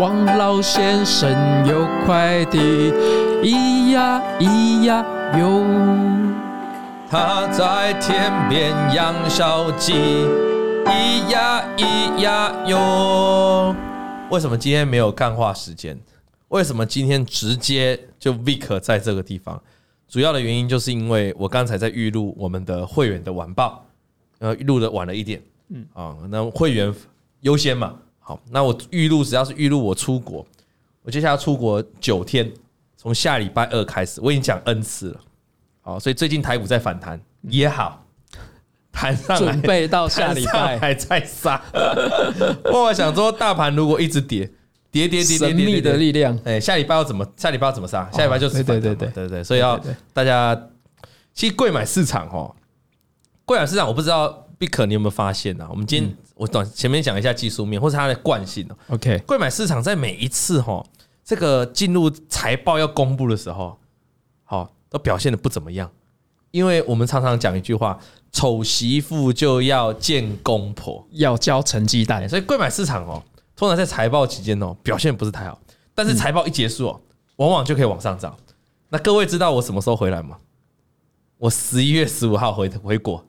王老先生有快递，咿呀咿呀哟。他在田边养小鸡，咿呀咿呀哟。为什么今天没有干话时间？为什么今天直接就 Vic 在这个地方？主要的原因就是因为我刚才在预录我们的会员的晚报，呃，录的晚了一点，嗯啊，那会员优先嘛。好，那我预录只要是预录我出国，我接下来要出国九天，从下礼拜二开始，我已经讲 N 次了。好，所以最近台股在反弹也好，弹上来准备到下礼拜还在杀。我想说，大盘如果一直跌，跌跌跌跌，神秘的力量。哎，下礼拜要怎么？下礼拜要怎么杀？下礼拜就是对对对对对，所以要大家，其实贵买市场哈，贵买市场我不知道 Vic 你有没有发现呢？我们今天我短前面讲一下技术面或是它的惯性。OK，贵买市场在每一次哈，这个进入财报要公布的时候，好。都表现的不怎么样，因为我们常常讲一句话：“丑媳妇就要见公婆，要交成绩单。”所以贵买市场哦，通常在财报期间哦，表现不是太好。但是财报一结束哦，往往就可以往上涨。那各位知道我什么时候回来吗？我十一月十五号回回国，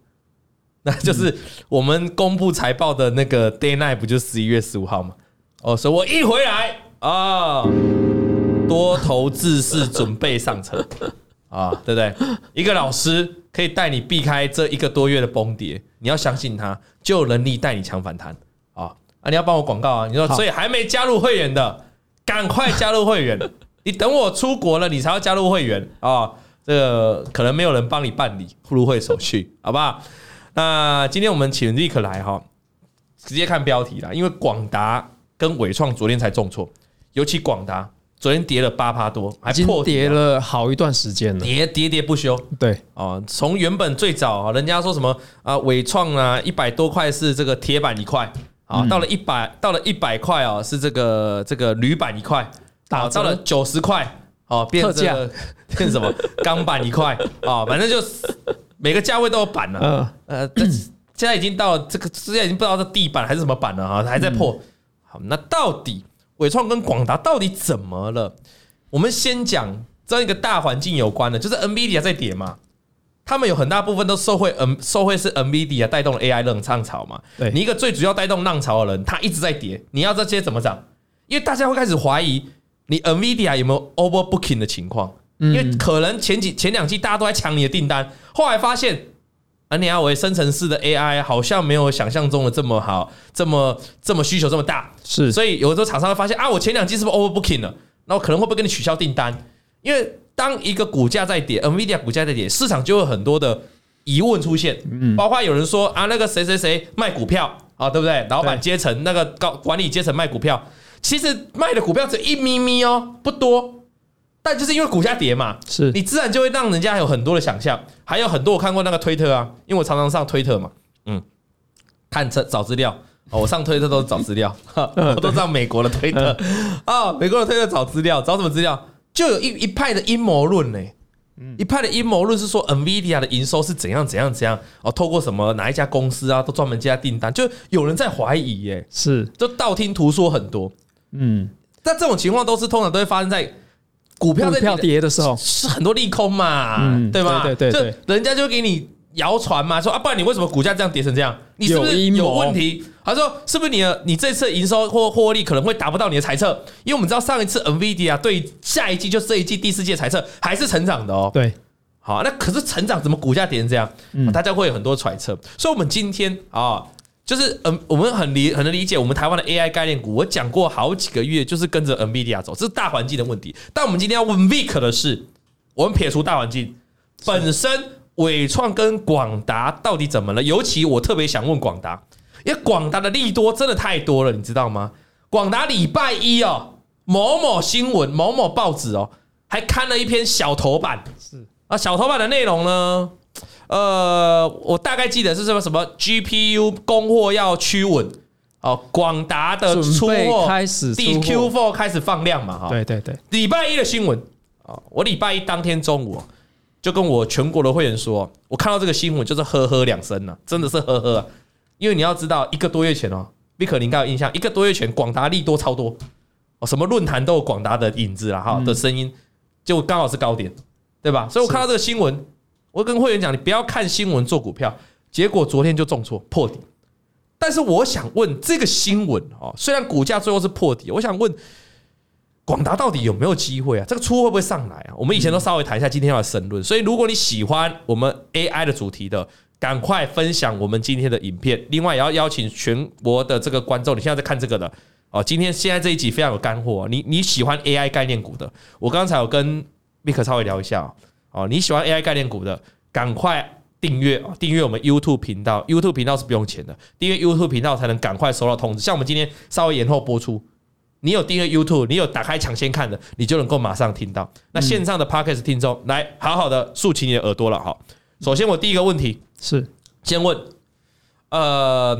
那就是我们公布财报的那个 day night，不就十一月十五号吗？哦，所以我一回来啊，多头自识准备上车。啊，对不对？一个老师可以带你避开这一个多月的崩跌，你要相信他，就有能力带你抢反弹啊！啊，你要帮我广告啊！你说，所以还没加入会员的，赶快加入会员。你等我出国了，你才要加入会员啊！这个可能没有人帮你办理入会手续，好不好？那今天我们请 Vic 来哈，直接看标题啦，因为广达跟纬创昨天才重挫，尤其广达。昨天跌了八趴多，还破跌了好一段时间了，跌跌跌不休。对。啊，从原本最早啊，人家说什么啊，纬创啊，一百多块是这个铁板一块啊，到了一百，到了一百块啊，是这个这个铝板一块，打，到了九十块哦，变这个 变什么？钢板一块啊，反正就每个价位都有板了。嗯呃，现在已经到了这个，现在已经不知道是地板还是什么板了啊，还在破。好，那到底？纬创跟广达到底怎么了？我们先讲这一个大环境有关的，就是 NVIDIA 在跌嘛，他们有很大部分都受惠，N 受惠是 NVIDIA 带动了 AI 浪潮嘛。对，你一个最主要带动浪潮的人，他一直在跌，你要这些怎么涨？因为大家会开始怀疑你 NVIDIA 有没有 overbooking 的情况，因为可能前几前两季大家都在抢你的订单，后来发现。而你要为生成式的 AI 好像没有想象中的这么好，这么这么需求这么大，是，所以有的时候厂商会发现啊，我前两季是不是 overbooking 了？那我可能会不会跟你取消订单？因为当一个股价在跌，NVIDIA 股价在跌，市场就会有很多的疑问出现，嗯，包括有人说啊，那个谁谁谁卖股票啊，对不对？老板阶层那个高管理阶层卖股票，其实卖的股票只一咪咪哦，不多。但就是因为股价跌嘛，是。你自然就会让人家有很多的想象，还有很多我看过那个推特啊，因为我常常上推特嘛，嗯，看车找资料哦，我上推特都是找资料，我都上美国的推特啊，美国的推特找资料，找什么资料？就有一一派的阴谋论呢，一派的阴谋论是说 NVIDIA 的营收是怎样怎样怎样哦，透过什么哪一家公司啊，都专门接订单，就有人在怀疑耶，是。就道听途说很多，嗯，但这种情况都是通常都会发生在。股票在票跌的时候是很多利空嘛，对吧？对对对，人家就给你谣传嘛，说啊，不然你为什么股价这样跌成这样？你是不是有问题？他说是不是你的你这次营收或获利可能会达不到你的猜测？因为我们知道上一次 NVIDIA 对下一季就这一季第四季的猜测还是成长的哦。对，好，那可是成长怎么股价跌成这样？大家会有很多揣测。所以，我们今天啊。就是嗯，我们很理很能理解我们台湾的 AI 概念股。我讲过好几个月，就是跟着 NVIDIA 走，这是大环境的问题。但我们今天要问 Vic 的是，我们撇除大环境本身，伟创跟广达到底怎么了？尤其我特别想问广达，因为广达的利多真的太多了，你知道吗？广达礼拜一哦，某某新闻、某某报纸哦，还刊了一篇小头版，是啊，小头版的内容呢？呃，我大概记得是什么什么 GPU 供货要趋稳哦，广达的出货开始第 Q4 开始放量嘛哈，对对对，礼拜一的新闻。啊，我礼拜一当天中午就跟我全国的会员说，我看到这个新闻就是呵呵两声呐，真的是呵呵啊，因为你要知道一个多月前哦你应该有印象，一个多月前广达利多超多。哦，什么论坛都有广达的影子啦，哈的声音，就刚好是高点，对吧？所以我看到这个新闻，我跟会员讲，你不要看新闻做股票，结果昨天就重挫破底。但是我想问，这个新闻哦，虽然股价最后是破底，我想问，广达到底有没有机会啊？这个出会不会上来啊？我们以前都稍微谈一下，今天要申论。所以如果你喜欢我们 AI 的主题的，赶快分享我们今天的影片。另外也要邀请全国的这个观众，你现在在看这个的哦，今天现在这一集非常有干货。你你喜欢 AI 概念股的，我刚才有跟 Mike 稍微聊一下哦，你喜欢 AI 概念股的，赶快。订阅啊！订阅我们 YouTube 频道，YouTube 频道是不用钱的。订阅 YouTube 频道才能赶快收到通知。像我们今天稍微延后播出，你有订阅 YouTube，你有打开抢先看的，你就能够马上听到。那线上的 Podcast 听众，来好好的竖起你的耳朵了。哈，首先我第一个问题是先问，呃，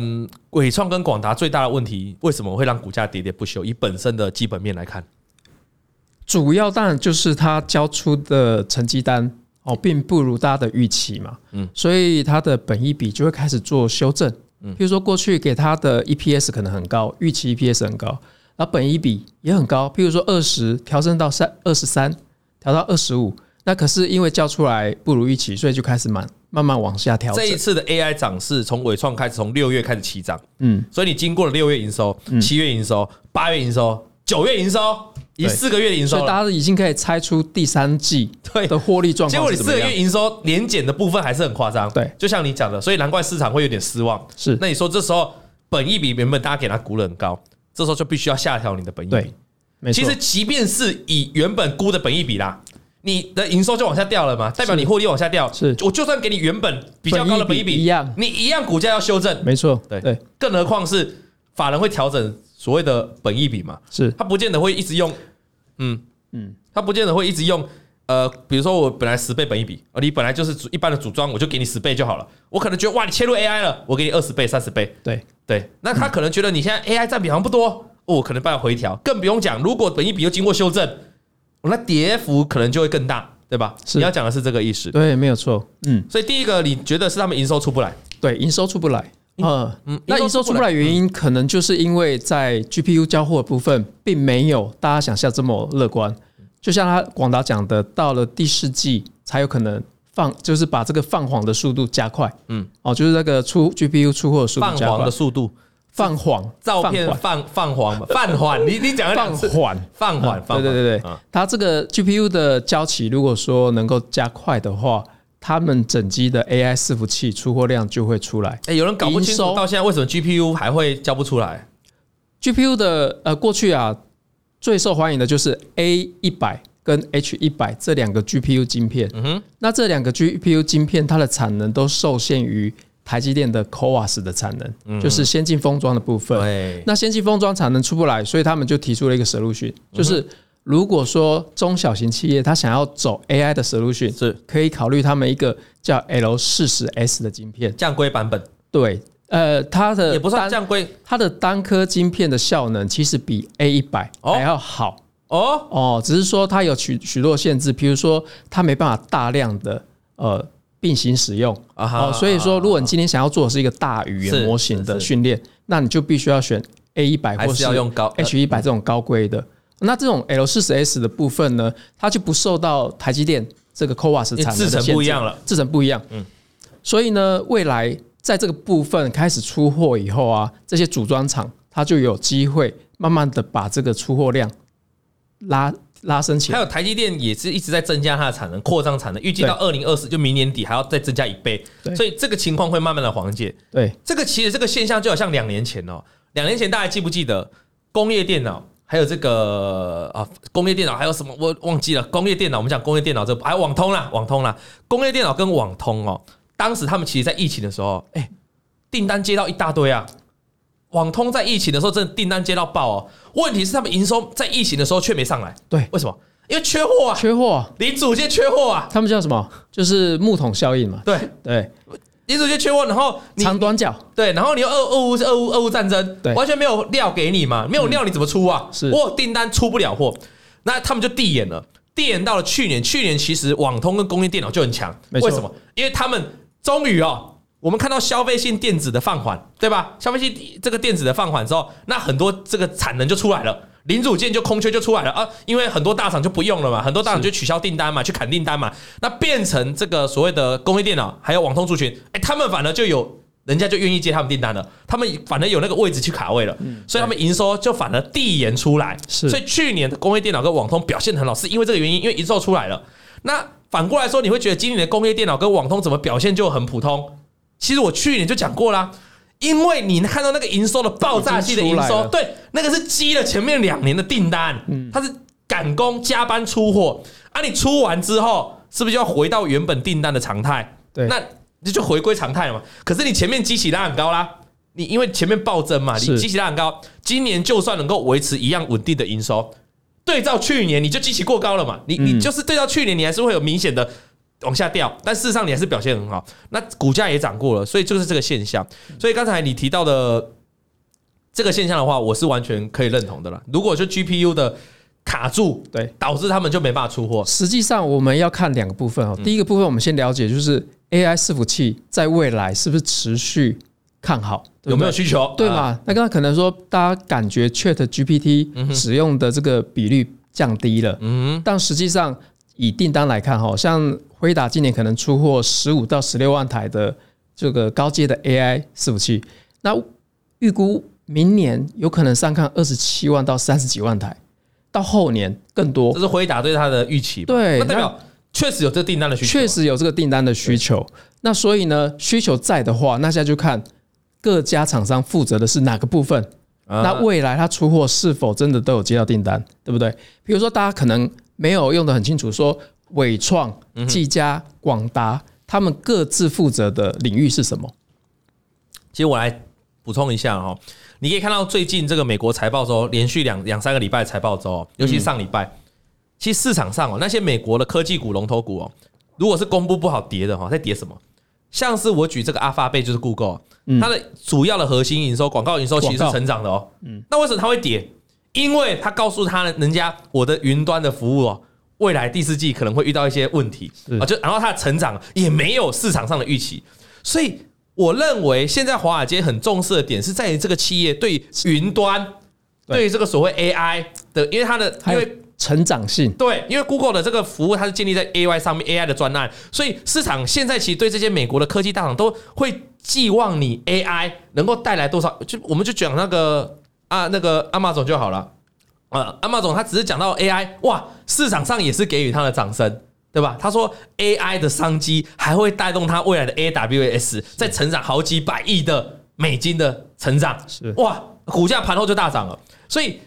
伟创跟广达最大的问题，为什么会让股价喋喋不休？以本身的基本面来看，主要当然就是他交出的成绩单。哦，并不如大家的预期嘛，嗯，所以他的本益比就会开始做修正，嗯，比如说过去给他的 EPS 可能很高，预期 EPS 很高，然后本益比也很高，譬如说二十调升到三二十三，调到二十五，那可是因为交出来不如预期，所以就开始慢慢慢往下调整。这一次的 AI 涨势从伟创开始，从六月开始起涨，嗯，所以你经过了六月营收、七月营收、八月营收、九月营收。以四个月的营收，所以大家已经可以猜出第三季对的获利状况。结果你四个月营收年减的部分还是很夸张，对，就像你讲的，所以难怪市场会有点失望。是，那你说这时候本益比原本大家给它估得很高，这时候就必须要下调你的本益比。对，没错。其实即便是以原本估的本益比啦，你的营收就往下掉了嘛，代表你获利往下掉。是，我就算给你原本比较高的本益比一样，你一样股价要修正。没错，对对。更何况是法人会调整所谓的本益比嘛？是，他不见得会一直用。嗯嗯，他不见得会一直用，呃，比如说我本来十倍本一比，你本来就是一般的组装，我就给你十倍就好了。我可能觉得哇，你切入 AI 了，我给你二十倍、三十倍。对对，那他可能觉得你现在 AI 占比好像不多，哦，可能帮他回调。更不用讲，如果本一比又经过修正，那跌幅可能就会更大，对吧？是你要讲的是这个意思。对，没有错。嗯，所以第一个你觉得是他们营收出不来？对，营收出不来。呃，嗯，那营收出不来原因，可能就是因为在 GPU 交货的部分，并没有大家想象这么乐观。就像他广达讲的，到了第四季才有可能放，就是把这个放缓的速度加快。嗯，哦，就是那个出 GPU 出货的速度加快。放缓的速度，放缓，照片放放缓嘛，放缓。你你讲放缓，放缓，对对对对。它这个 GPU 的交期，如果说能够加快的话。他们整机的 AI 伺服器出货量就会出来。哎，有人搞不清楚到现在为什么 GPU 还会交不出来？GPU 的呃，过去啊最受欢迎的就是 A 一百跟 H 一百这两个 GPU 晶片。嗯哼，那这两个 GPU 晶片它的产能都受限于台积电的 CoWoS 的产能，就是先进封装的部分。对，那先进封装产能出不来，所以他们就提出了一个 solution，就是。如果说中小型企业它想要走 AI 的 solution，是可以考虑他们一个叫 L 四十 S 的晶片，降规版本。对，呃，它的也不算降规，它的单颗晶片的效能其实比 A 一百还要好。哦哦，只是说它有许许多限制，比如说它没办法大量的呃并行使用啊。所以说，如果你今天想要做的是一个大语言模型的训练，那你就必须要选 A 一百或是要用高 H 一百这种高规的。那这种 L 四十 S 的部分呢，它就不受到台积电这个 CoWoS 产制，制程不一样了，制程不一样。嗯，所以呢，未来在这个部分开始出货以后啊，这些组装厂它就有机会慢慢的把这个出货量拉拉升起来。还有台积电也是一直在增加它的产能，扩张产能，预计到二零二四就明年底还要再增加一倍，所以这个情况会慢慢的缓解。对，这个其实这个现象就好像两年前哦，两年前大家记不记得工业电脑？还有这个啊，工业电脑还有什么？我忘记了。工业电脑，我们讲工业电脑这个，还有网通啦，网通啦。工业电脑跟网通哦，当时他们其实，在疫情的时候，哎，订单接到一大堆啊。网通在疫情的时候，真的订单接到爆哦。问题是他们营收在疫情的时候却没上来。对，为什么？因为缺货啊，缺货，零组件缺货啊。他们叫什么？就是木桶效应嘛。对对。你直接缺货，然后长短脚对，然后你又俄俄乌是俄乌俄乌战争，对，完全没有料给你嘛，没有料你怎么出啊？是，我订单出不了货，那他们就递延了，递延到了去年。去年其实网通跟工业电脑就很强，为什么？因为他们终于哦，我们看到消费性电子的放缓，对吧？消费性这个电子的放缓之后，那很多这个产能就出来了，零组件就空缺就出来了啊，因为很多大厂就不用了嘛，很多大厂就取消订单嘛，去砍订单嘛，那变成这个所谓的工业电脑还有网通族群，哎，他们反而就有人家就愿意接他们订单了，他们反而有那个位置去卡位了，所以他们营收就反而递延出来。所以去年的工业电脑跟网通表现很好，是因为这个原因，因为营收出来了。那反过来说，你会觉得今年的工业电脑跟网通怎么表现就很普通？其实我去年就讲过啦。因为你看到那个营收的爆炸性的营收，对，那个是积了前面两年的订单，它是赶工加班出货啊，你出完之后是不是就要回到原本订单的常态？对，那你就回归常态了嘛。可是你前面基期拉很高啦，你因为前面暴增嘛，你基期拉很高，今年就算能够维持一样稳定的营收，对照去年你就基期过高了嘛，你你就是对照去年你还是会有明显的。往下掉，但事实上你还是表现很好，那股价也涨过了，所以就是这个现象。所以刚才你提到的这个现象的话，我是完全可以认同的了。如果就 GPU 的卡住，对，导致他们就没办法出货。实际上我们要看两个部分哦。第一个部分我们先了解，就是 AI 伺服器在未来是不是持续看好，有没有需求，对吗？那刚刚可能说大家感觉 ChatGPT 使用的这个比率降低了，嗯，但实际上。以订单来看，哈，像辉达今年可能出货十五到十六万台的这个高阶的 AI 伺服器，那预估明年有可能上看二十七万到三十几万台，到后年更多。这是辉达对它的预期。对，那代表确实有这个订单的需求，确实有这个订单的需求。那所以呢，需求在的话，那现在就看各家厂商负责的是哪个部分。那未来它出货是否真的都有接到订单，对不对？比如说大家可能。没有用的很清楚，说纬创、技嘉、广达，他们各自负责的领域是什么？其实我来补充一下哈，你可以看到最近这个美国财报周，连续两两三个礼拜财报周，尤其上礼拜，其实市场上哦，那些美国的科技股龙头股哦，如果是公布不好跌的哈，在跌什么？像是我举这个阿发贝，就是 Google，它的主要的核心营收、广告营收其实是成长的哦。嗯，那为什么它会跌？因为他告诉他人家，我的云端的服务哦，未来第四季可能会遇到一些问题啊，就然后它的成长也没有市场上的预期，所以我认为现在华尔街很重视的点是在于这个企业对云端，对。于这个所谓 AI 的，因为它的因为成长性，对，因为 Google 的这个服务它是建立在 AI 上面，AI 的专案，所以市场现在其实对这些美国的科技大厂都会寄望你 AI 能够带来多少，就我们就讲那个。啊，那个阿马总就好了啊，阿马总他只是讲到 AI，哇，市场上也是给予他的掌声，对吧？他说 AI 的商机还会带动他未来的 AWS 在成长好几百亿的美金的成长，是哇，股价盘后就大涨了，所以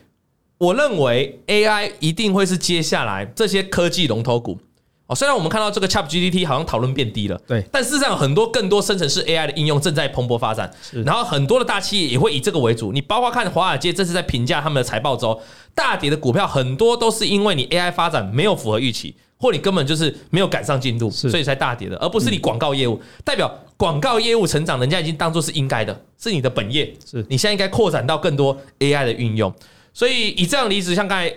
我认为 AI 一定会是接下来这些科技龙头股。哦，虽然我们看到这个 ChatGPT 好像讨论变低了，对，但事实上很多更多生成式 AI 的应用正在蓬勃发展，然后很多的大企业也会以这个为主。你包括看华尔街这次在评价他们的财报周，大跌的股票很多都是因为你 AI 发展没有符合预期，或你根本就是没有赶上进度，所以才大跌的，而不是你广告业务代表广告业务成长，人家已经当做是应该的，是你的本业，是你现在应该扩展到更多 AI 的运用。所以以这样例子，像刚才。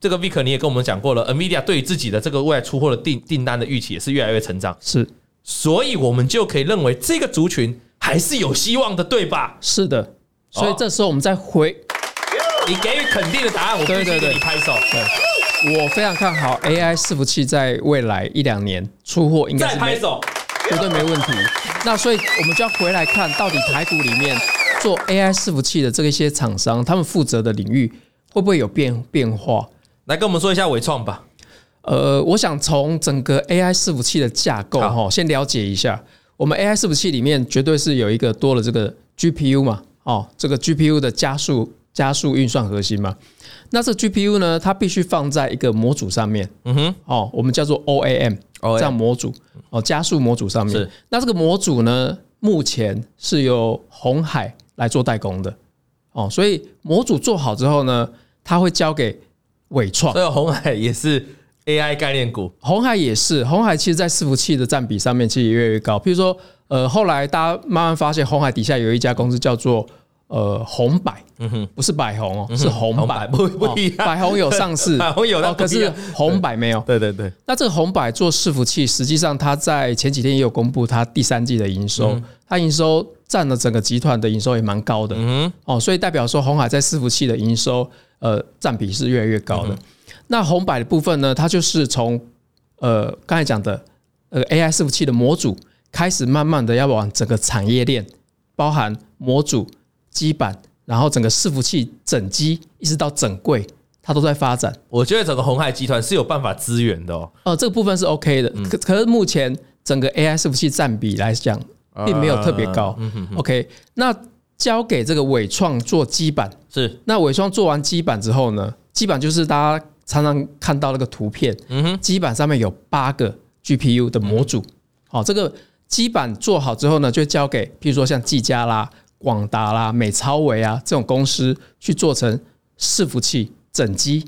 这个 Vic 你也跟我们讲过了，NVIDIA 对于自己的这个未来出货的订订单的预期也是越来越成长，是，所以我们就可以认为这个族群还是有希望的，对吧？是的，所以这时候我们再回，你给予肯定的答案，我必须给你拍手。对，我非常看好 AI 伺服器在未来一两年出货应该是再拍手，绝对没问题。那所以我们就要回来看到底台股里面做 AI 伺服器的这一些厂商，他们负责的领域会不会有变变化？来跟我们说一下伟创吧。呃，我想从整个 AI 伺服器的架构哈，先了解一下。我们 AI 伺服器里面绝对是有一个多了这个 GPU 嘛，哦，这个 GPU 的加速加速运算核心嘛。那这 GPU 呢，它必须放在一个模组上面。嗯哼，哦，我们叫做 OAM 这样模组哦，加速模组上面。那这个模组呢，目前是由红海来做代工的。哦，所以模组做好之后呢，它会交给纬创，所以红海也是 AI 概念股。红海也是，红海其实在伺服器的占比上面其实也越来越高。譬如说，呃，后来大家慢慢发现，红海底下有一家公司叫做呃红百，嗯哼，不是百红哦，是红百，不 不一样。百红有上市，百红有，可是红百没有。对对对。那这个红百做伺服器，实际上它在前几天也有公布它第三季的营收，它营收占了整个集团的营收也蛮高的。嗯哦，所以代表说红海在伺服器的营收呃占比是越来越高的。那红白的部分呢，它就是从呃刚才讲的呃 AI 伺服器的模组开始，慢慢的要往整个产业链，包含模组、基板，然后整个伺服器整机一直到整柜。它都在发展，我觉得整个鸿海集团是有办法支援的哦。哦，这个部分是 OK 的，可可是目前整个 AI 伺服器占比来讲，并没有特别高。OK，那交给这个纬创做基板是，那纬创做完基板之后呢，基板就是大家常常看到那个图片，嗯哼，基板上面有八个 GPU 的模组。好，这个基板做好之后呢，就交给譬如说像技嘉啦、广达啦、美超微啊这种公司去做成伺服器。整机，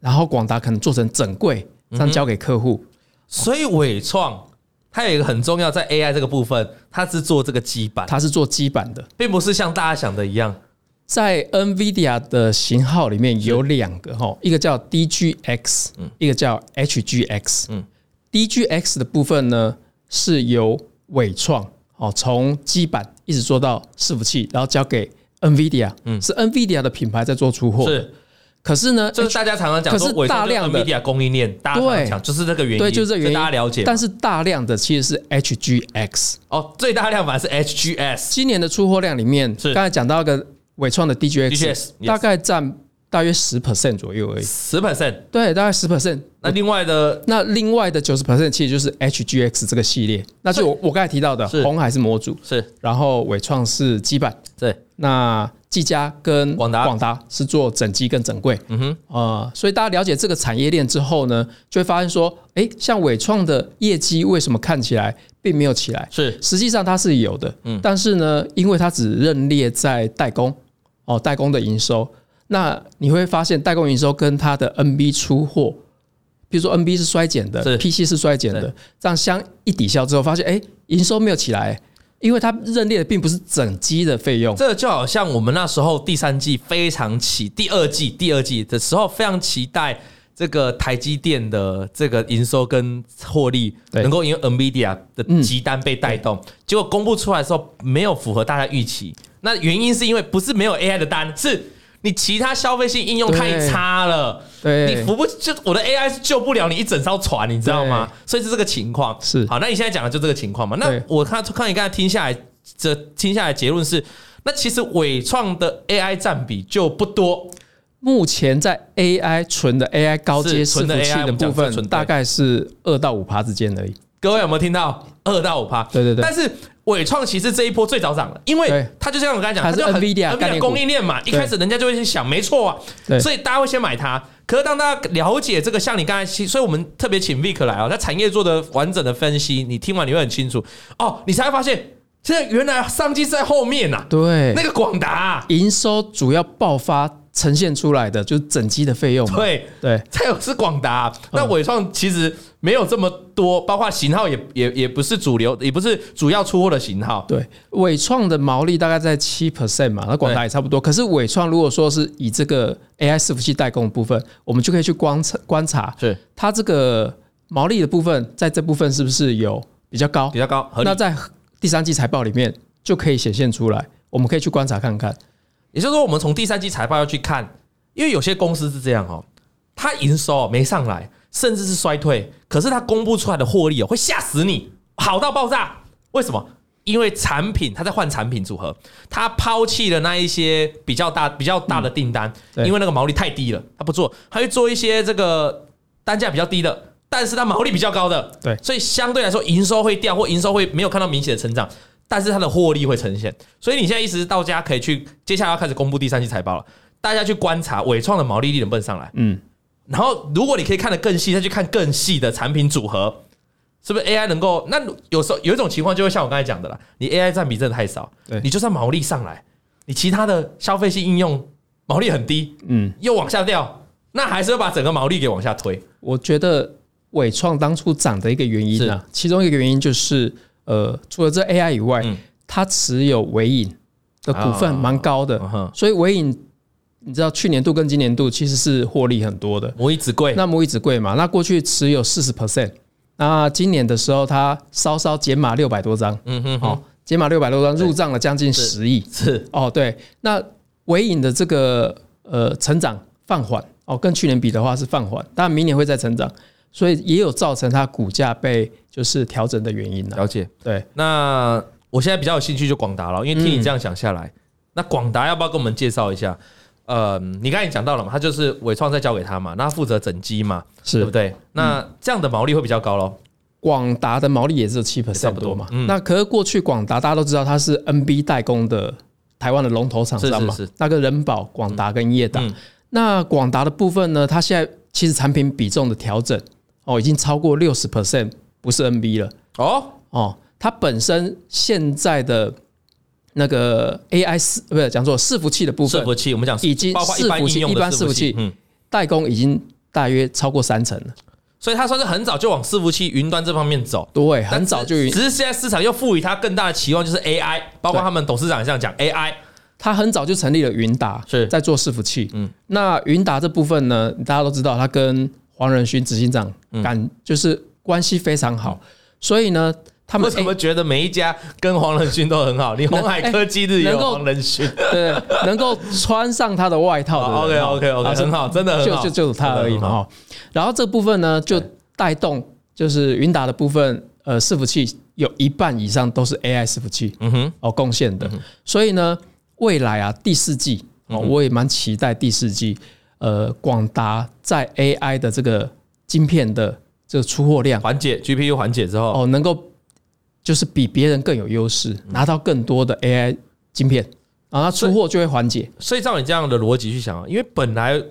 然后广达可能做成整柜，这样交给客户。所以纬创它有一个很重要，在 AI 这个部分，它是做这个基板，它是做基板的，并不是像大家想的一样。在 NVIDIA 的型号里面有两个哈，一个叫 DGX，一个叫 HGX。嗯，DGX 的部分呢是由伟创哦，从基板一直做到伺服器，然后交给 NVIDIA，嗯，是 NVIDIA 的品牌在做出货。是。可是呢，就是大家常常讲，可是大量的 NVIDIA 供应链，大家讲就是这个原因，对，就是这个原因，大家了解。但是大量的其实是 HGX 哦，最大量反而是 HGS。今年的出货量里面，是。刚才讲到一个伟创的 DGX，大概占大约十 percent 左右而已，十 percent，对，大概十 percent。那另外的，那另外的九十 percent 其实就是 HGX 这个系列，那就我我刚才提到的红海是模组，是，然后伟创是基板，对，那。技嘉跟广达。广达是做整机跟整柜，嗯哼，啊，所以大家了解这个产业链之后呢，就会发现说，哎，像伟创的业绩为什么看起来并没有起来？是，实际上它是有的，嗯，但是呢，因为它只认列在代工，哦，代工的营收，那你会发现代工营收跟它的 NB 出货，比如说 NB 是衰减的，PC 是衰减的，这样相一抵消之后，发现哎，营收没有起来。因为它认列的并不是整机的费用，这就好像我们那时候第三季非常期，第二季第二季的时候非常期待这个台积电的这个营收跟获利能够因为 NVIDIA 的急单被带动，结果公布出来的时候没有符合大家预期，那原因是因为不是没有 AI 的单，是。你其他消费性应用太差了，对，你扶不就我的 AI 是救不了你一整艘船，你知道吗？所以是这个情况。是好，那你现在讲的就这个情况嘛？那我看看你刚才听下来，这听下来结论是，那其实伟创的 AI 占比就不多。目前在 AI 纯的 AI 高阶伺服器的部分，大概是二到五趴之间而已。各位有没有听到？二到五趴？对对对。但是纬创其实这一波最早涨了，因为它就像我刚才讲，它就很 NVIDIA 供应链嘛。一开始人家就会去想，没错啊，所以大家会先买它。可是当大家了解这个，像你刚才，所以我们特别请 Vic 来啊，在产业做的完整的分析，你听完你会很清楚哦，你才会发现，现在原来商机在后面呐。对，那个广达营收主要爆发。呈现出来的就是整机的费用，对对，再有是广达，那伟创其实没有这么多，包括型号也也也不是主流，也不是主要出货的型号。对，伟创的毛利大概在七 percent 嘛，那广达也差不多。可是伟创如果说是以这个 AI 伺服器代工的部分，我们就可以去观察观察，是它这个毛利的部分，在这部分是不是有比较高？比较高。那在第三季财报里面就可以显现出来，我们可以去观察看看。也就是说，我们从第三季财报要去看，因为有些公司是这样哦，它营收没上来，甚至是衰退，可是它公布出来的获利哦，会吓死你，好到爆炸。为什么？因为产品它在换产品组合，它抛弃了那一些比较大、比较大的订单，因为那个毛利太低了，它不做，它会做一些这个单价比较低的，但是它毛利比较高的，对，所以相对来说营收会掉，或营收会没有看到明显的成长。但是它的获利会呈现，所以你现在意思是到家可以去，接下来要开始公布第三季财报了，大家去观察伟创的毛利率能不能上来，嗯，然后如果你可以看得更细，再去看更细的产品组合，是不是 AI 能够？那有时候有一种情况就会像我刚才讲的啦，你 AI 占比真的太少，对，你就算毛利上来，你其他的消费性应用毛利很低，嗯，又往下掉，那还是要把整个毛利给往下推。我觉得纬创当初涨的一个原因啊，其中一个原因就是。呃，除了这 AI 以外，它持有伟影的股份蛮高的，所以伟影你知道去年度跟今年度其实是获利很多的。母以子贵，那母以子贵嘛，那过去持有四十 percent，那今年的时候它稍稍减码六百多张，嗯哼，好，减码六百多张，入账了将近十亿。是。哦，对，那纬颖的这个呃成长放缓。哦，跟去年比的话是放缓，但明年会再成长，所以也有造成它股价被就是调整的原因。了解，对。那我现在比较有兴趣就广达了，因为听你这样讲下来，嗯、那广达要不要跟我们介绍一下？呃，你刚才讲到了嘛，他就是纬创再交给他嘛，那他负责整机嘛，是对不对？那这样的毛利会比较高喽。广达的毛利也是七 percent 差不多嘛。嗯那可是过去广达大家都知道它是 NB 代工的台湾的龙头厂商嘛，那个人保、广达跟业达。那广达的部分呢，它现在其实产品比重的调整哦，已经超过六十 percent，不是 NB 了。哦？哦，它本身现在的。那个 AI 伺不是讲做伺服器的部分，伺服器我们讲已经伺服器一般伺服器，嗯，代工已经大约超过三成了，所以它算是很早就往伺服器云端这方面走，对，很早就云，只是现在市场又赋予它更大的期望，就是 AI，包括他们董事长也这样讲 AI，他很早就成立了云达，是。在做伺服器，嗯，那云达这部分呢，大家都知道，它跟黄仁勋执行长感就是关系非常好，所以呢。他们为什么觉得每一家跟黄仁勋都很好？你鸿海科技日有黄仁勋，对，能够穿上他的外套的。OK OK OK，很好，真的很好，就就就是他而已嘛哈。然后这部分呢，就带动就是云达的部分，呃，伺服器有一半以上都是 AI 伺服器，嗯哼，哦贡献的。所以呢，未来啊第四季哦，我也蛮期待第四季，呃，广达在 AI 的这个晶片的这个出货量缓解，GPU 缓解之后哦，能够。就是比别人更有优势，拿到更多的 AI 晶片，然后出货就会缓解。所以照你这样的逻辑去想啊，因为本来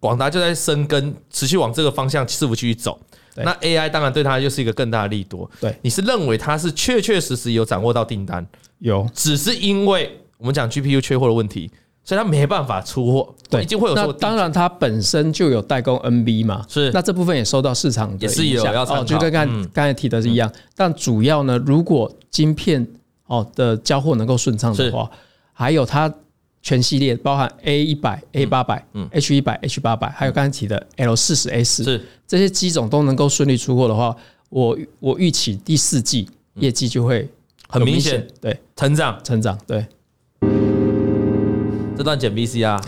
广达就在生根，持续往这个方向伺服器去走，那 AI 当然对它就是一个更大的利多。对，你是认为它是确确实实有掌握到订单？有，只是因为我们讲 GPU 缺货的问题。所以它没办法出货，对，已经会有。那当然，它本身就有代工 NB 嘛，是。那这部分也受到市场的影响，也是有要哦，就跟刚刚才提的是一样。但主要呢，如果晶片哦的交货能够顺畅的话，还有它全系列包含 A 一百、A 八百、嗯、H 一百、H 八百，还有刚才提的 L 四十 S，是。这些机种都能够顺利出货的话，我我预期第四季业绩就会很明显，对，成长，成长，对。这段剪 VCR，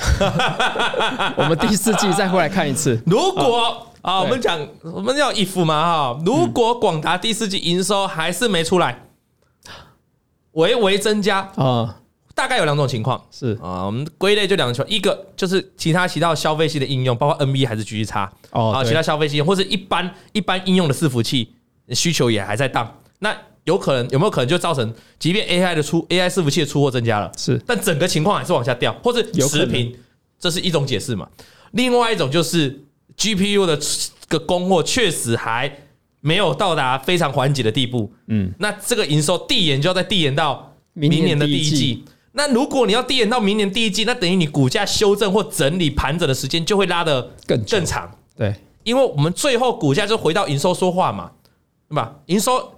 我们第四季再回来看一次。如果啊，我们讲我们要 if 嘛哈，如果广达第四季营收还是没出来，微微增加啊，大概有两种情况。是。啊，我们归类就两种，一个就是其他其他消费系的应用，包括 NB 还是继续差哦，啊，其他消费系或者一般一般应用的伺服器需求也还在当那。有可能有没有可能就造成，即便 AI 的出 AI 伺服器的出货增加了，是，但整个情况还是往下掉，或者持平，这是一种解释嘛？另外一种就是 GPU 的个供货确实还没有到达非常缓解的地步，嗯，那这个营收递延就要再递延到明年的第一季。那如果你要递延到明年第一季，那等于你股价修正或整理盘整的时间就会拉得更更长，对，因为我们最后股价就回到营收说话嘛，对吧？营收。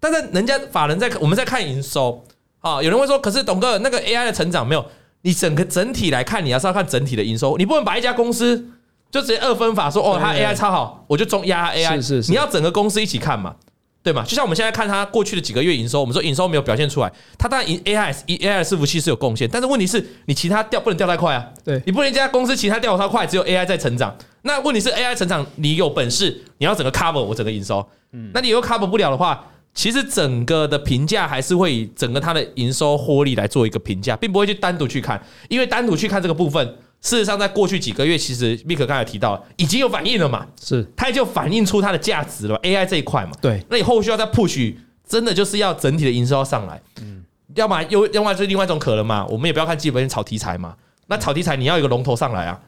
但是人家法人在我们在看营收。啊，有人会说，可是董哥那个 AI 的成长没有，你整个整体来看，你还是要看整体的营收，你不能把一家公司就直接二分法说哦，它 AI 超好，我就中压 AI，是是是，你要整个公司一起看嘛，对吗？就像我们现在看它过去的几个月营收，我们说营收没有表现出来，它当然 AI AI 的伺服器是有贡献，但是问题是你其他掉不能掉太快啊，对，你不能一家公司其他掉的超快，只有 AI 在成长，那问题是 AI 成长，你有本事你要整个 cover 我整个营收，嗯，那你又 cover 不了的话。其实整个的评价还是会以整个它的营收获利来做一个评价，并不会去单独去看，因为单独去看这个部分，事实上在过去几个月，其实 Mike 刚才提到已经有反应了嘛，是它就反映出它的价值了，AI 这一块嘛，对，那你后续要再 push，真的就是要整体的营收要上来，嗯，要么又另外就是另外一种可能嘛，我们也不要看基本面炒题材嘛，那炒题材你要有一个龙头上来啊，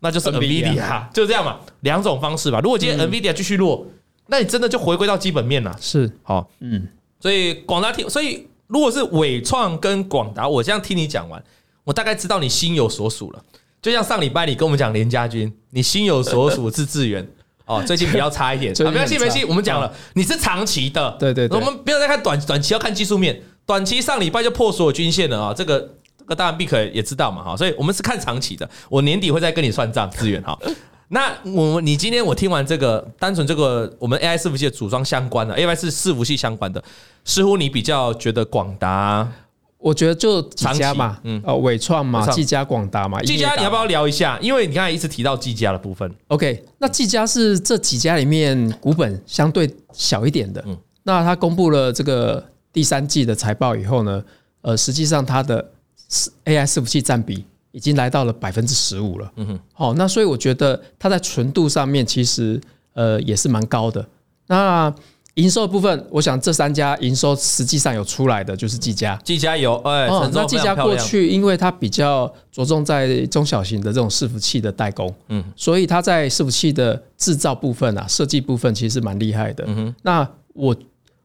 那就是 NVIDIA，就是这样嘛，两种方式吧，如果今天 NVIDIA 继续弱。那你真的就回归到基本面了，是。好，嗯，所以广达听，所以如果是伟创跟广达，我这样听你讲完，我大概知道你心有所属了。就像上礼拜你跟我们讲联嘉军，你心有所属是智原哦，最近比较差一点，没关系没关系，我们讲了，你是长期的，对对，我们不要再看短短期，要看技术面，短期上礼拜就破所有均线了啊，这个这个当然 Mike 也知道嘛哈，所以我们是看长期的，我年底会再跟你算账，资源哈。那我你今天我听完这个，单纯这个我们 AI 伺服器的组装相关的，AI 是伺服器相关的，似乎你比较觉得广达，我觉得就几家嘛，嗯，哦，伟创嘛，技嘉、广达嘛，技嘉你要不要聊一下？因为你刚才一直提到技嘉的部分，OK，那技嘉是这几家里面股本相对小一点的，嗯，那它公布了这个第三季的财报以后呢，呃，实际上它的 AI 伺服器占比。已经来到了百分之十五了。嗯哼，好，那所以我觉得它在纯度上面其实呃也是蛮高的。那营收的部分，我想这三家营收实际上有出来的就是技嘉，技嘉有哎，那技嘉过去因为它比较着重在中小型的这种伺服器的代工，嗯，所以它在伺服器的制造部分啊，设计部分其实是蛮厉害的。嗯哼，那我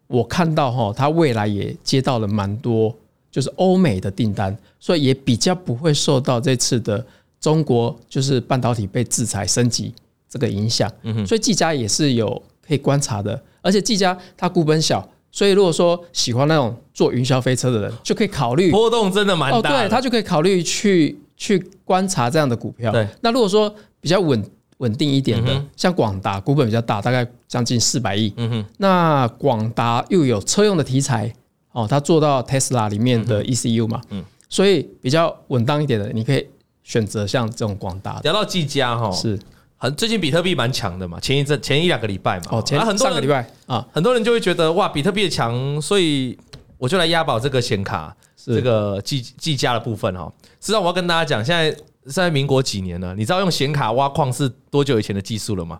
我看到哈，它未来也接到了蛮多。就是欧美的订单，所以也比较不会受到这次的中国就是半导体被制裁升级这个影响。所以技嘉也是有可以观察的，而且技嘉它股本小，所以如果说喜欢那种坐云霄飞车的人，就可以考虑波动真的蛮大。对，他就可以考虑去去观察这样的股票。对，那如果说比较稳稳定一点的，像广达股本比较大，大概将近四百亿。嗯哼，那广达又有车用的题材。哦，他做到 Tesla 里面的 ECU 嘛，嗯，所以比较稳当一点的，你可以选择像这种广达。聊到技嘉哈，是很最近比特币蛮强的嘛，前一阵前一两个礼拜嘛，哦，前很多个礼拜啊，很多人就会觉得哇，比特币的强，所以我就来押宝这个显卡，这个技技嘉的部分哈。实际上我要跟大家讲，现在现在民国几年了？你知道用显卡挖矿是多久以前的技术了吗？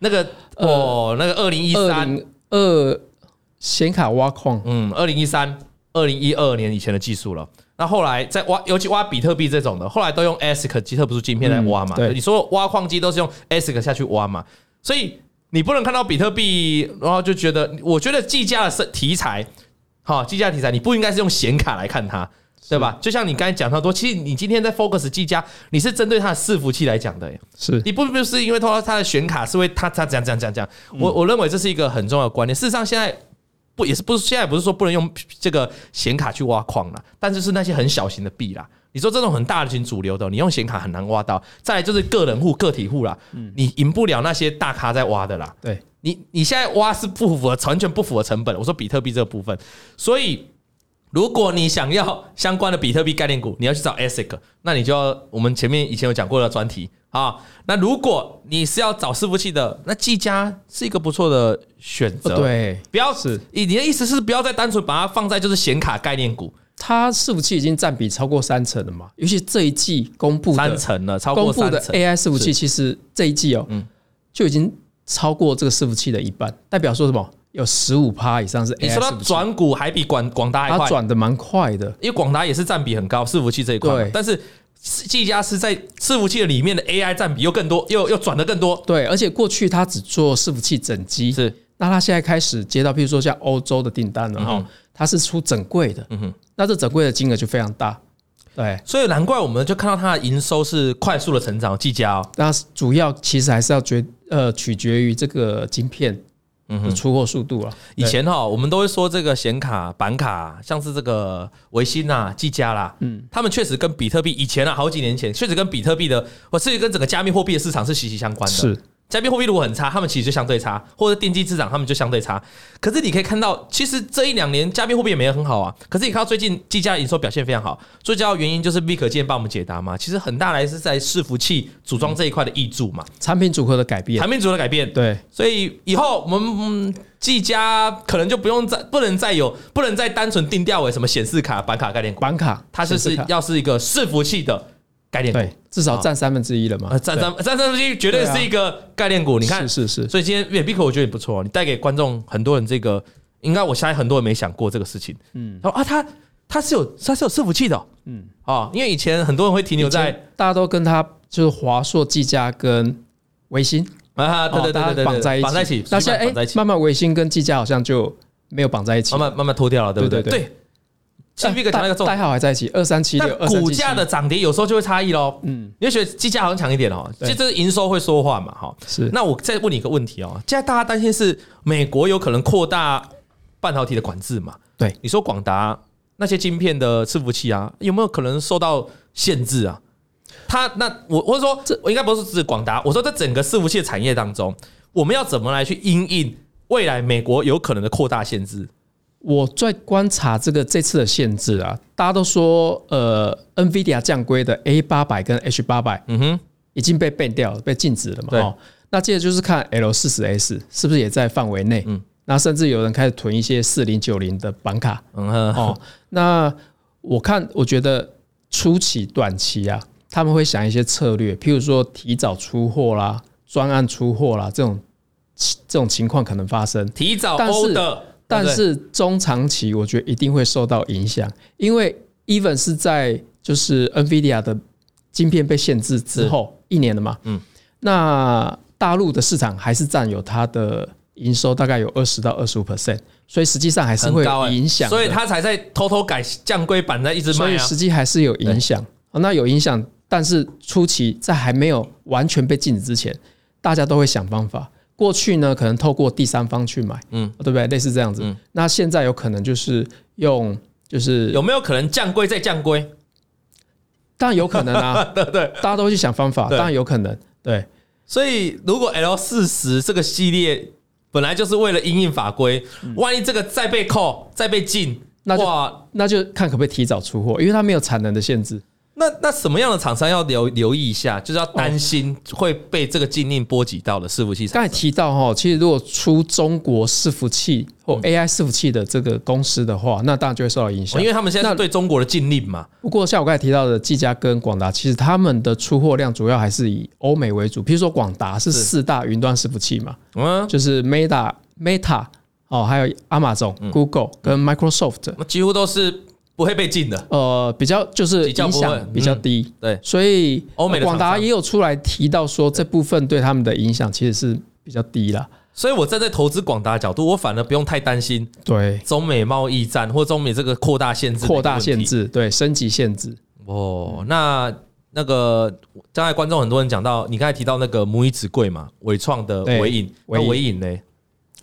那个哦，那个二零一三二。显卡挖矿，嗯，二零一三、二零一二年以前的技术了。那后来在挖，尤其挖比特币这种的，后来都用 ASIC 基特不是晶片来挖嘛？对，你说挖矿机都是用 ASIC 下去挖嘛？所以你不能看到比特币，然后就觉得，我觉得计价的题材，好，计价题材，你不应该是用显卡来看它，对吧？就像你刚才讲那么多，其实你今天在 focus 计价，你是针对它的伺服器来讲的，是你不不是因为它它的显卡是为它它怎样怎样怎样，我我认为这是一个很重要的观念。事实上，现在。不也是不是现在不是说不能用这个显卡去挖矿了，但是是那些很小型的币啦。你说这种很大的型主流的，你用显卡很难挖到。再来就是个人户、个体户啦，你赢不了那些大咖在挖的啦。对你，你现在挖是不符合，完全不符合成本。我说比特币这个部分，所以如果你想要相关的比特币概念股，你要去找 ASIC，那你就要我们前面以前有讲过的专题。啊，那如果你是要找伺服器的，那技嘉是一个不错的选择。对，不要是，你的意思是不要再单纯把它放在就是显卡概念股，它伺服器已经占比超过三成了嘛？尤其这一季公布的三成了，超过三成。公布的 AI 伺服器其实这一季哦，嗯，就已经超过这个伺服器的一半，代表说什么？有十五趴以上是 AI。你说它转股还比广广达还快？它转的蛮快的，因为广达也是占比很高，伺服器这一块，对，但是。技嘉是在伺服器的里面的 AI 占比又更多，又又转的更多。对，而且过去它只做伺服器整机，是。那他现在开始接到，譬如说像欧洲的订单了哈，他是出整柜的。嗯哼，那这整柜的金额就非常大。对，所以难怪我们就看到它的营收是快速的成长。技嘉哦，那主要其实还是要决呃取决于这个晶片。嗯，出货速度了。以前哈，我们都会说这个显卡、板卡，像是这个维新啊、技嘉啦，嗯，他们确实跟比特币以前啊，好几年前确实跟比特币的，或是跟整个加密货币的市场是息息相关的。是。加密货币如果很差，他们其实就相对差，或者电机市场他们就相对差。可是你可以看到，其实这一两年加密货币也没有很好啊。可是你看到最近技嘉营收表现非常好，最主要原因就是 Vic 今天帮我们解答嘛。其实很大来是在伺服器组装这一块的挹注嘛，产品组合的改变，产品组合的改变。对，所以以后我们技嘉可能就不用再不能再有不能再单纯定调为什么显示卡、板卡概念股，板卡它就是要是一个伺服器的。概念至少占三分之一了嘛？占三占三分之一，绝对是一个概念股。你看，是是是。所以今天远 Vic 我觉得也不错，你带给观众很多人这个，应该我相信很多人没想过这个事情。嗯，然后啊，他他是有他是有伺服器的。嗯，啊，因为以前很多人会停留在大家都跟他就是华硕、技嘉跟微星啊，对对对对对，绑在一起，绑在一起。那现在哎，慢慢微星跟技嘉好像就没有绑在一起，慢慢慢慢脱掉了，对不对？对。代代号还在一起，二三七六，但股价的涨跌有时候就会差异喽。嗯，你会觉得技嘉好像强一点哦，其实这是营收会说话嘛，哈。是。那我再问你一个问题哦，现在大家担心是美国有可能扩大半导体的管制嘛？对，你说广达那些晶片的伺服器啊，有没有可能受到限制啊？它那我或者说这我应该不是指广达，我说在整个伺服器的产业当中，我们要怎么来去因应未来美国有可能的扩大限制？我在观察这个这次的限制啊，大家都说呃，NVIDIA 降规的 A 八百跟 H 八百，嗯哼，已经被 ban 掉了，被禁止了嘛？哦，那接着就是看 L 四十 S 是不是也在范围内？嗯，那甚至有人开始囤一些四零九零的板卡，嗯哼，哦，那我看我觉得初期短期啊，他们会想一些策略，譬如说提早出货啦，专案出货啦，这种这种情况可能发生，提早欧的。但是中长期，我觉得一定会受到影响，因为 even 是在就是 NVIDIA 的晶片被限制之后一年了嘛，嗯，那大陆的市场还是占有它的营收大概有二十到二十五 percent，所以实际上还是会影响，所以它才在偷偷改降规版在一直卖，所以实际还是有影响。那有影响，但是初期在还没有完全被禁止之前，大家都会想方法。过去呢，可能透过第三方去买，嗯，对不对？类似这样子。那现在有可能就是用，就是有没有可能降规再降规？当然有可能啊，对对，大家都会去想方法，当然有可能。对，所以如果 L 四十这个系列本来就是为了因应法规，万一这个再被扣、再被禁，那就那就看可不可以提早出货，因为它没有产能的限制。那那什么样的厂商要留留意一下，就是要担心会被这个禁令波及到的伺服器。刚才提到哈，其实如果出中国伺服器或 AI 伺服器的这个公司的话，那当然就会受到影响，因为他们现在是对中国的禁令嘛。不过像我刚才提到的技嘉跟广达，其实他们的出货量主要还是以欧美为主。比如说广达是四大云端伺服器嘛，嗯，就是 Meta、Meta 哦，还有 Amazon、Google 跟 Microsoft，那几乎都是。不会被禁的，呃，比较就是影响比较低，对，所以欧美广达也有出来提到说，这部分对他们的影响其实是比较低了。所以我站在投资广达的角度，我反而不用太担心，对。中美贸易战或中美这个扩大限制、扩大限制，对升级限制。哦，那那个刚才观众很多人讲到，你刚才提到那个母以子贵嘛，伟创的纬颖，纬颖呢？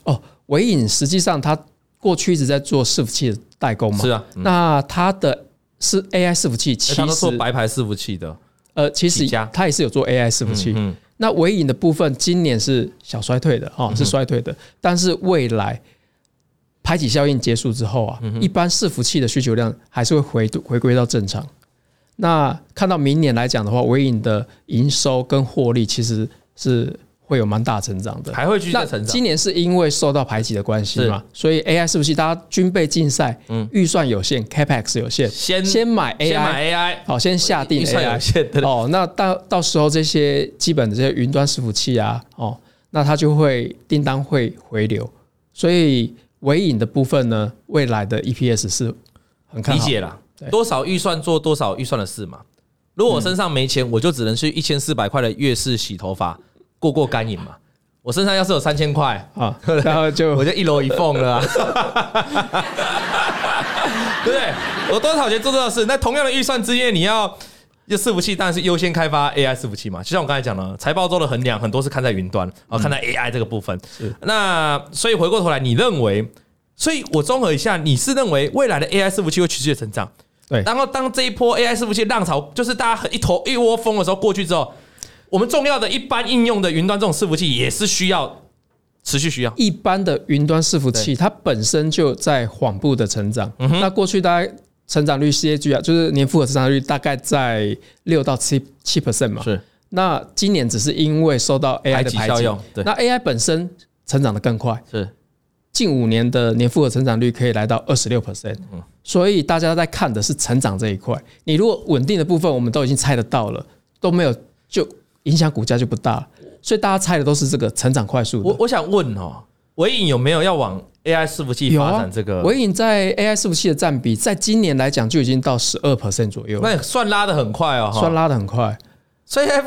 哦，伟影实际上它过去一直在做伺服器的。代工嘛，是啊，那它的是 AI 伺服器，其实做白牌伺服器的，呃，其实它也是有做 AI 伺服器。嗯那尾影的部分今年是小衰退的哦，是衰退的。但是未来排挤效应结束之后啊，一般伺服器的需求量还是会回回归到正常。那看到明年来讲的话，纬颖的营收跟获利其实是。会有蛮大成长的，还会继续成长。今年是因为受到排挤的关系嘛，所以 AI 是不是大家军备竞赛，嗯，预算有限，Capex 有限，先先买 AI，先买 AI，好，先下定 AI，哦，那到到时候这些基本的这些云端伺服器啊，哦，那它就会订单会回流，所以尾影的部分呢，未来的 EPS 是很理解了，多少预算做多少预算的事嘛。如果我身上没钱，我就只能去一千四百块的月式洗头发。过过干瘾嘛，我身上要是有三千块啊，然后就我就一楼一凤了，啊，对不对？我多少钱做多少事？那同样的预算之间，你要就伺服器当然是优先开发 AI 伺服器嘛。就像我刚才讲了，财报做的衡量很多是看在云端啊，看在 AI 这个部分。是那所以回过头来，你认为？所以我综合一下，你是认为未来的 AI 伺服器会持续的成长？对。然后当这一波 AI 伺服器浪潮就是大家很一头一窝蜂的时候过去之后。我们重要的一般应用的云端这种伺服器也是需要持续需要。一般的云端伺服器它本身就在缓步的成长。那过去大概成长率 CAGR 啊，就是年复合成长率大概在六到七七 percent 嘛。是。那今年只是因为受到 AI 的排挤，那 AI 本身成长的更快。是。近五年的年复合成长率可以来到二十六 percent。嗯。所以大家在看的是成长这一块。你如果稳定的部分我们都已经猜得到了，都没有就。影响股价就不大，所以大家猜的都是这个成长快速的。我我想问哦，纬颖有没有要往 AI 伺服器发展？这个纬颖在 AI 伺服器的占比，在今年来讲就已经到十二 percent 左右，那算拉的很快哦，算拉的很快。所以 AI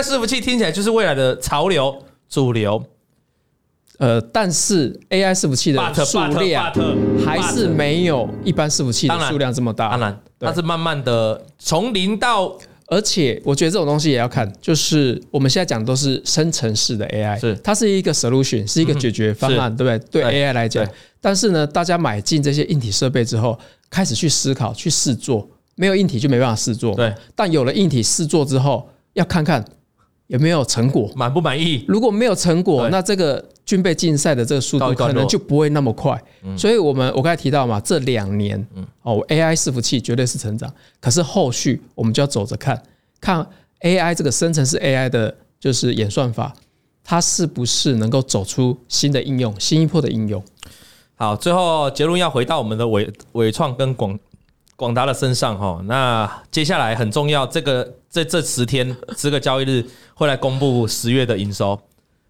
伺服器听起来就是未来的潮流主流。呃，但是 AI 伺服器的数量还是没有一般伺服器的数量这么大。当然，它是慢慢的从零到。而且我觉得这种东西也要看，就是我们现在讲的都是生成式的 AI，是。它是一个 solution，是一个解决方案，对不对？对 AI 来讲，但是呢，大家买进这些硬体设备之后，开始去思考、去试做，没有硬体就没办法试做。对，但有了硬体试做之后，要看看有没有成果，满不满意？如果没有成果，那这个军备竞赛的这个速度可能就不会那么快。所以我们我刚才提到嘛，这两年哦，AI 伺服器绝对是成长，可是后续我们就要走着看，看 AI 这个生成式 AI 的，就是演算法，它是不是能够走出新的应用，新一波的应用？好，最后结论要回到我们的伟伟创跟广广达的身上哈。那接下来很重要，这个这这十天十个交易日会来公布十月的营收。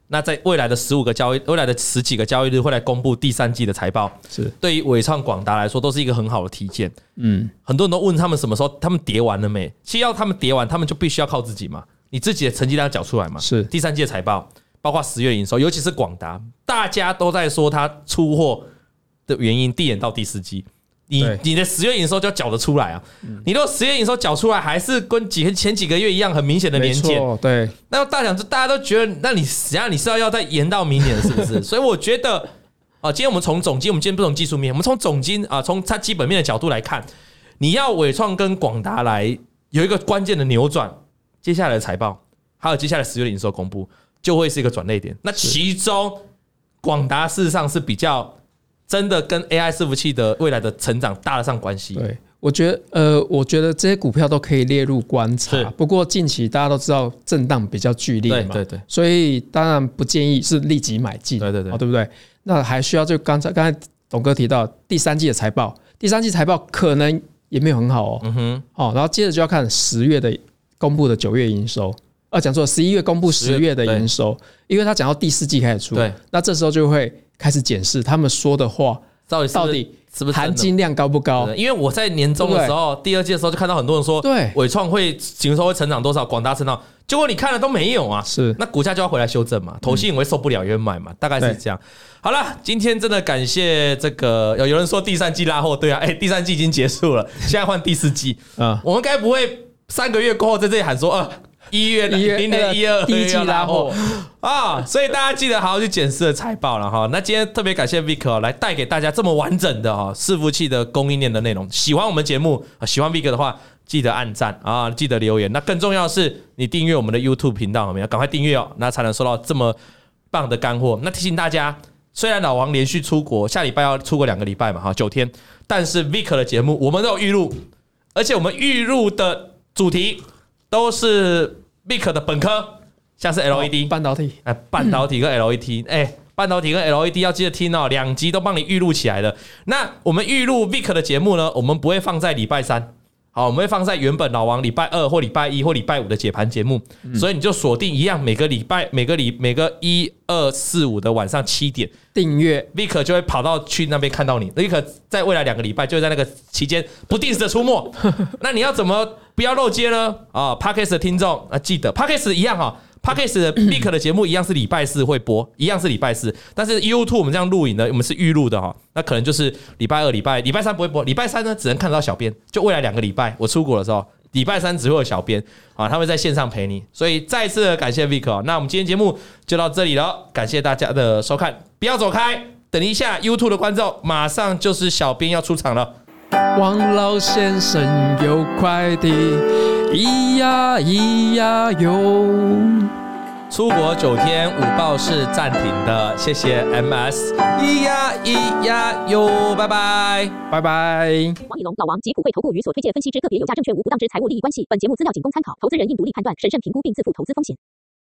那在未来的十五个交易，未来的十几个交易日会来公布第三季的财报。是对于伟创、广达来说，都是一个很好的体检。嗯，很多人都问他们什么时候他们叠完了没？其实要他们叠完，他们就必须要靠自己嘛。你自己的成绩单要缴出来嘛？是第三季的财报，包括十月营收，尤其是广达，大家都在说它出货的原因递延到第四季。你你的十月营收就要缴得出来啊！你如果十月营收缴出来，还是跟几前几个月一样，很明显的年减。对，那大讲，大家都觉得，那你实际上你是要要再延到明年，是不是？所以我觉得啊，今天我们从总经，我们今天不从技术面，我们从总经啊，从它基本面的角度来看，你要伟创跟广达来有一个关键的扭转。接下来的财报，还有接下来十月营收公布，就会是一个转捩点。那其中，广达事实上是比较真的跟 AI 伺服器的未来的成长搭得上关系。对，我觉得，呃，我觉得这些股票都可以列入观察。不过近期大家都知道震荡比较剧烈嘛，对对对，所以当然不建议是立即买进。对对对，对不对？那还需要就刚才刚才董哥提到第三季的财报，第三季财报可能也没有很好哦。嗯哼，好，然后接着就要看十月的。公布的九月营收，啊，讲错了，十一月公布十月的营收，因为他讲到第四季开始出，对，那这时候就会开始检视他们说的话到底到底是不是含金量高不高？因为我在年终的时候，第二季的时候就看到很多人说，对，伟创会营收会成长多少，广大成长，结果你看了都没有啊，是，那股价就要回来修正嘛，投信会受不了也会买嘛，大概是这样。好了，今天真的感谢这个，有有人说第三季拉货，对啊，哎，第三季已经结束了，现在换第四季，啊，我们该不会？三个月过后在这里喊说，呃，一月明年一二第一季拉货啊，所以大家记得好好去检视财报了哈。那今天特别感谢 Vic 来带给大家这么完整的哈伺服器的供应链的内容。喜欢我们节目，喜欢 Vic 的话，记得按赞啊，记得留言。那更重要的是，你订阅我们的 YouTube 频道，有没有？赶快订阅哦，那才能收到这么棒的干货。那提醒大家，虽然老王连续出国，下礼拜要出国两个礼拜嘛，哈，九天，但是 Vic 的节目我们都有预录，而且我们预录的。主题都是 Vic 的本科，像是 LED 半导体，哎，半导体跟 LED，哎，半导体跟 LED 要记得听哦，两集都帮你预录起来了。那我们预录 Vic 的节目呢，我们不会放在礼拜三。好，我们会放在原本老王礼拜二或礼拜一或礼拜五的解盘节目，所以你就锁定一样，每个礼拜每个礼每个一二四五的晚上七点订阅，Vic 就会跑到去那边看到你。Vic 在未来两个礼拜就会在那个期间不定时的出没。那你要怎么不要漏接呢？啊，Podcast 的听众啊，记得 Podcast 一样哈。Podcast 的 Vic 的节目一样是礼拜四会播，一样是礼拜四，但是 YouTube 我们这样录影呢，我们是预录的哈，那可能就是礼拜二、礼拜礼拜三不会播，礼拜三呢只能看到小编，就未来两个礼拜我出国的时候，礼拜三只会有小编啊，他会在线上陪你，所以再次感谢 Vic，那我们今天节目就到这里了，感谢大家的收看，不要走开，等一下 YouTube 的观众马上就是小编要出场了，王老先生有快递，咿呀咿呀哟。出国九天，五报是暂停的，谢谢 MS。咿呀咿呀哟，拜拜拜拜。王以龙、老王及普惠投顾与所推荐分析之个别有价证券无不当之财务利益关系。本节目资料仅供参考，投资人应独立判断、审慎评估并自负投资风险。